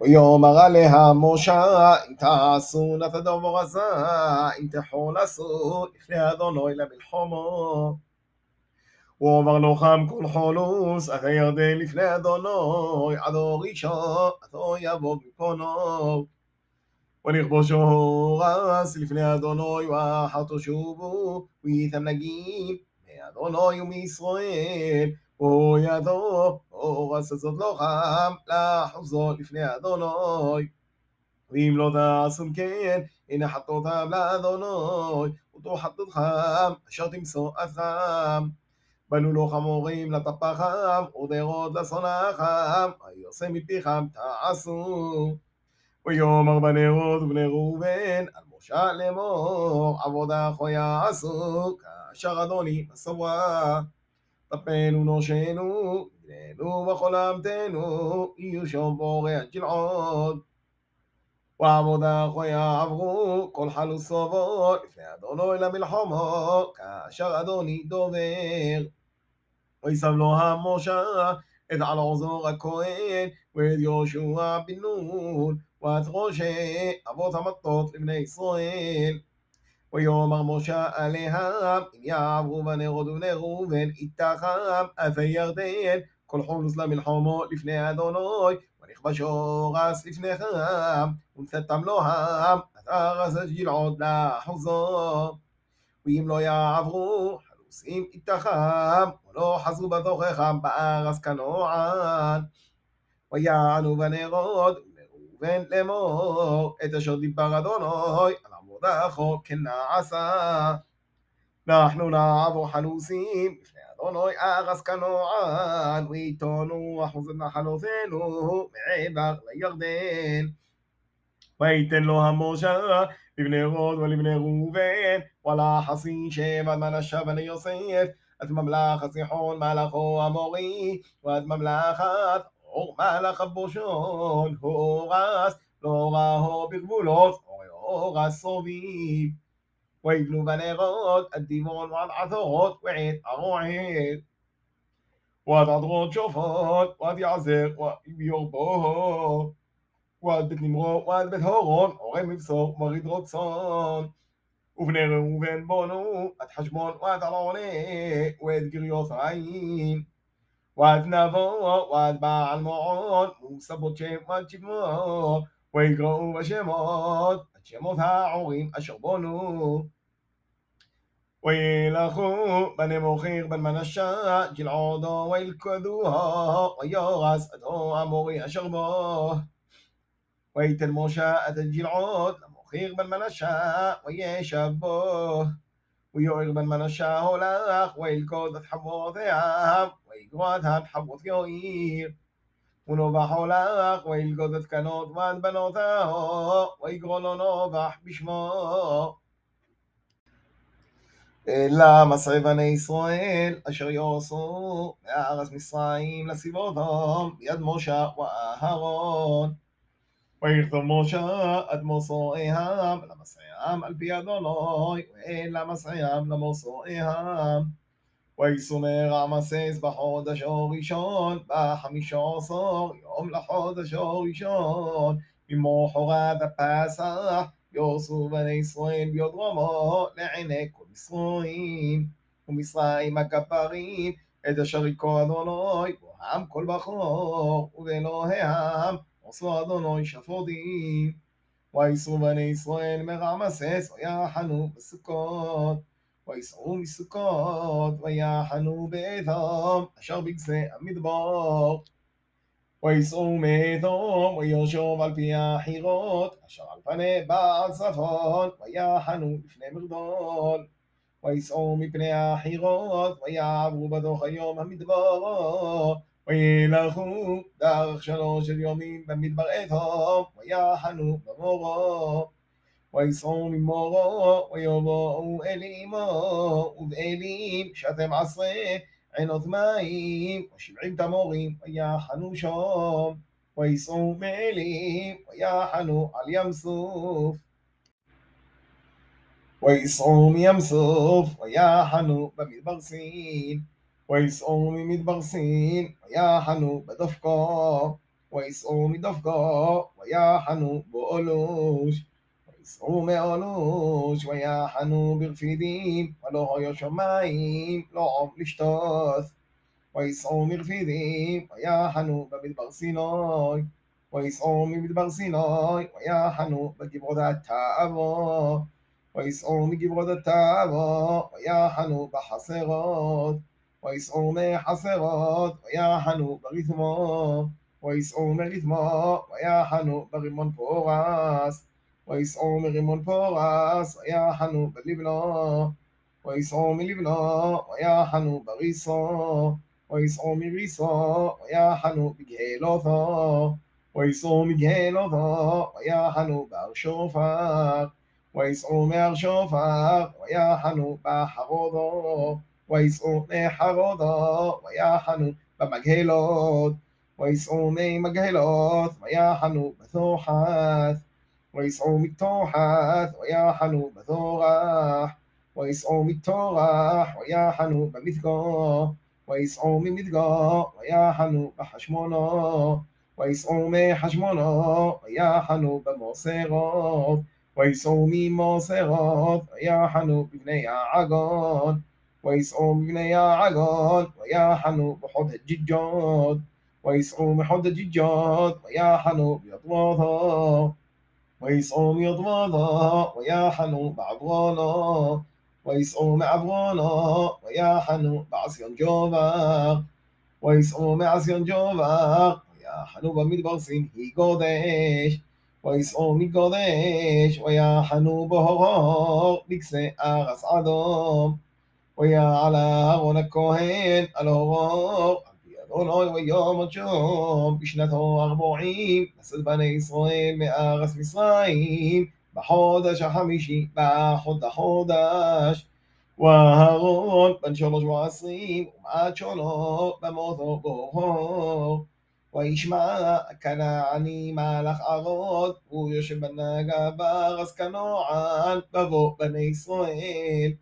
ויאמר עליה משה אם תעשו נא תדבור עזה אם תחול תחולסו לפני אדוני למלחומו ואומר לו חם כל חולוס אחרי ירדן לפני אדוני עדו ראשון עדו יבוא מפונו ונכבוש הורס לפני אדוני ואחר תשובו ויתם נגיד. ידו לא היו מישראל, או ידו, או עשה זאת לא חם, לחוזו לפני אדוני. ואם לא תעשום כן, הנה חטאותם לאדוני, ותחטאתך, אשר תמסור תמסועתם. בנו לו חמורים לטפחם, ודרות לשונאכם, היוצא מפיכם תעשו. ויאמר בנרות ובני ראובן, על משה לאמור, עבודה אחויה יעשו, כאשר אדוני בסברה. טפנו נושנו, בגדנו בכל עמתנו, יהיו שם בורי הג'לעון. ועבודה אחויה עברו, כל חלוסו בו, לפני אדונו אל המלחמו, כאשר אדוני דובר. ויסב לו המשה את עלעזור הכהן ואת יהושע בן נון ואת ראשי אבות המטות לבני ישראל. ויאמר משה עליהם אם יעברו בני רוד ובני ראובן איתכם אף הירדן כל חומס למלחמו לפני אדוני ונכבש אורס לפניכם ונתתם להם את ארס גלעוד לחוזו ואם לא יעברו נוסעים איתכם, ולא חזרו בזוכרם בארץ כנוען. ויענו בנרות, ובן לאמור, את אשר דיבר אדוני, על עבודךו כנעשה. אנחנו נעבור חנוסים, לפני אדוני ארץ כנוען, ויתונו אחוז נחלותינו, מעבר לירדן. וייתן לו המשה לבני רוד ולבני ראובן ולחצי שבט מנשה בני יוסף את ממלך הסיחון מלאכו המורי ואת ממלכת עור מלאך הבושון הורס לא ראו בגבולות הורס סוביב ויבנו בנרות הדימון ועד עזרות ועת הרועד ועד עדרות שופט ועד יעזר ויורבו ועד בית נמרו, ועד בית הורון, עורם מבשור, מריד רוצון. ובני ראובן בונו, עד חשבון, ועד ערעונה, ועד גריוס עין. ועד נבו, ועד בעל מועון, וסבות שם, ועד שבמו, ויקראו בשמות, עד שמות העורים אשר בונו. וילכו בני מוכיר בן מנשה, ג'לעודו וילכדוהו, ויורס אדו אמורי אשר בו. ويت الموشا اتجي العود مخيغ بن ويش ابوه ويوغ بالمنشا هولاخ ويلكود اتحبوثيها ويقواتها اتحبوث يوير ونوبح هولاخ ويلكود اتكنوت وان بنوثاه ويقولو نوبح بشمو למה מסריבני ישראל אשר יורסו מארץ מצרים לסיבובו יד משה ואהרון ويرثو موشا ادموسو ايهام لمصيام البيا دولوي ويلا مصيام لموسو ايهام ويسو ميرا مسيس بحود اشور ايشون بحميش اصور يوم لحود اشور ايشون ממו חורד הפסח, יוסו בני ישראל ביודרומו לעיני כל ישראל. ומשרים הכפרים, את אשר יקרא אדונוי, בוהם כל בחור, ובאלוהי העם, עשו אדוני שפוטים, ויסרו בני ישראל מרמסס, ויחנו בסוכות, ויסרו מסוכות, ויחנו באדום, אשר בגזי המדבר, ויסעו מאדום, ויושב על פי החירות, אשר על פני בעל צפון, ויחנו לפני מרדון. ויסעו מפני החירות, ויעברו בתוך היום המדבר וילכו דרך שלוש של יומים במדבר איתו, ויחנו במורו, ויסעו ממורו, ויבואו אל אמו, ובאלים שתם עשרה עינות מים, ושבעים תמורים, ויחנו שום, ויסעו מאלים, ויחנו על ים סוף. ויסעו מים סוף, ויחנו במדבר סין. ويسقون مدبرسين ويحنوا بدفقا ويسقون مدفقا ويحنوا بأولوش ويسقوا مأولوش ويحنوا برفيدين ולא היו שמיים לא עם לשתות ויסעו מרפידים ויחנו במדבר סיני ויסעו ממדבר סיני ויחנו בגברות התאוו ויסעו מגברות התאוו ויחנו בחסרות ויסעור מחסרות, ויחנו ברתמו, ויסעור מרתמו, ויחנו ברימון פורס, ויסעור מרימון פורס, ויחנו בלבנו, ויסעור מלבנו, ויחנו בריסו, ויסעור מריסו, ויחנו בגהלותו, ויסעור מגהלותו, ויחנו בהר שופר, ויסעור מהר שופר, ויחנו בהר הודו, ويسعوا مي حرودות ויחנו במגהלות, ויסעו מי מגהלות ויחנו בתוחת, ויסעו מתוחת ויחנו בתורח, ויסעו מתורח ויחנו במדגו, ויסעו ממדגו ויחנו בחשמונו, ויסעו מחשמונו ויחנו במוסרות, ויסעו ממוסרות ויחנו בבני העגון ويسعوا بنا يا علول ويا حنو بحوض الججاد ويسعوا بحض الججاد ويا حنو بيطواضا ويسعوا بيطواضا ويا حنو بعضوانا ويسعوا مع بعضوانا ويا حنو بعصيان جوبا ويسعوا عصيان جوبا ويا حنو بمدبر سين هي قودش ويسعوا قدش ويا حنو بهغار بكسي أغس عدم ויעל אהרון הכהן על אורו, אוי ויום עוד הג'ום, בשנתו ארבעים, לשאת בני ישראל מארץ מצרים, בחודש החמישי, בחוד החודש. ואהרון בן שלוש ועשרים, ומעט שונו במותו בוחור. וישמע כנעני מהלך ארון, הוא יושב בנגב בארץ כנוען, בבוא בני ישראל.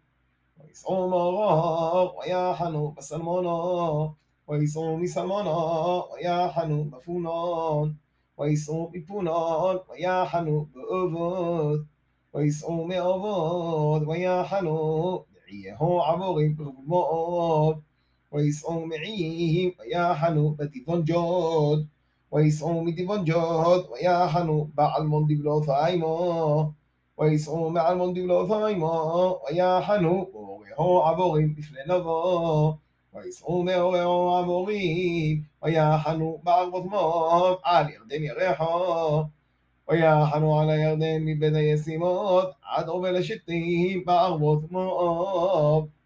ويسعوا مراه ويحنوا بسلمونا ويسعوا مسلمونا حنو بفونان ويسعوا ببونان ويحنوا بأبد ويسعوا ويا حنو بعيه عبوري بالمؤد ويسعوا معيه ويحنوا بديفون جود ويسعوا مديفون ويا حنو بعلمون دبلوث عيمه ויסעו מעל מונדיבלו ובוימו, ויחנו באורהו עבורים לפני לבוא. ויסעו מאורהו עבורים, ויחנו בערבות מוב, על ירדן ירחו. ויחנו על הירדן מבית הישימות, עד עובר לשיטים בערבות מוב.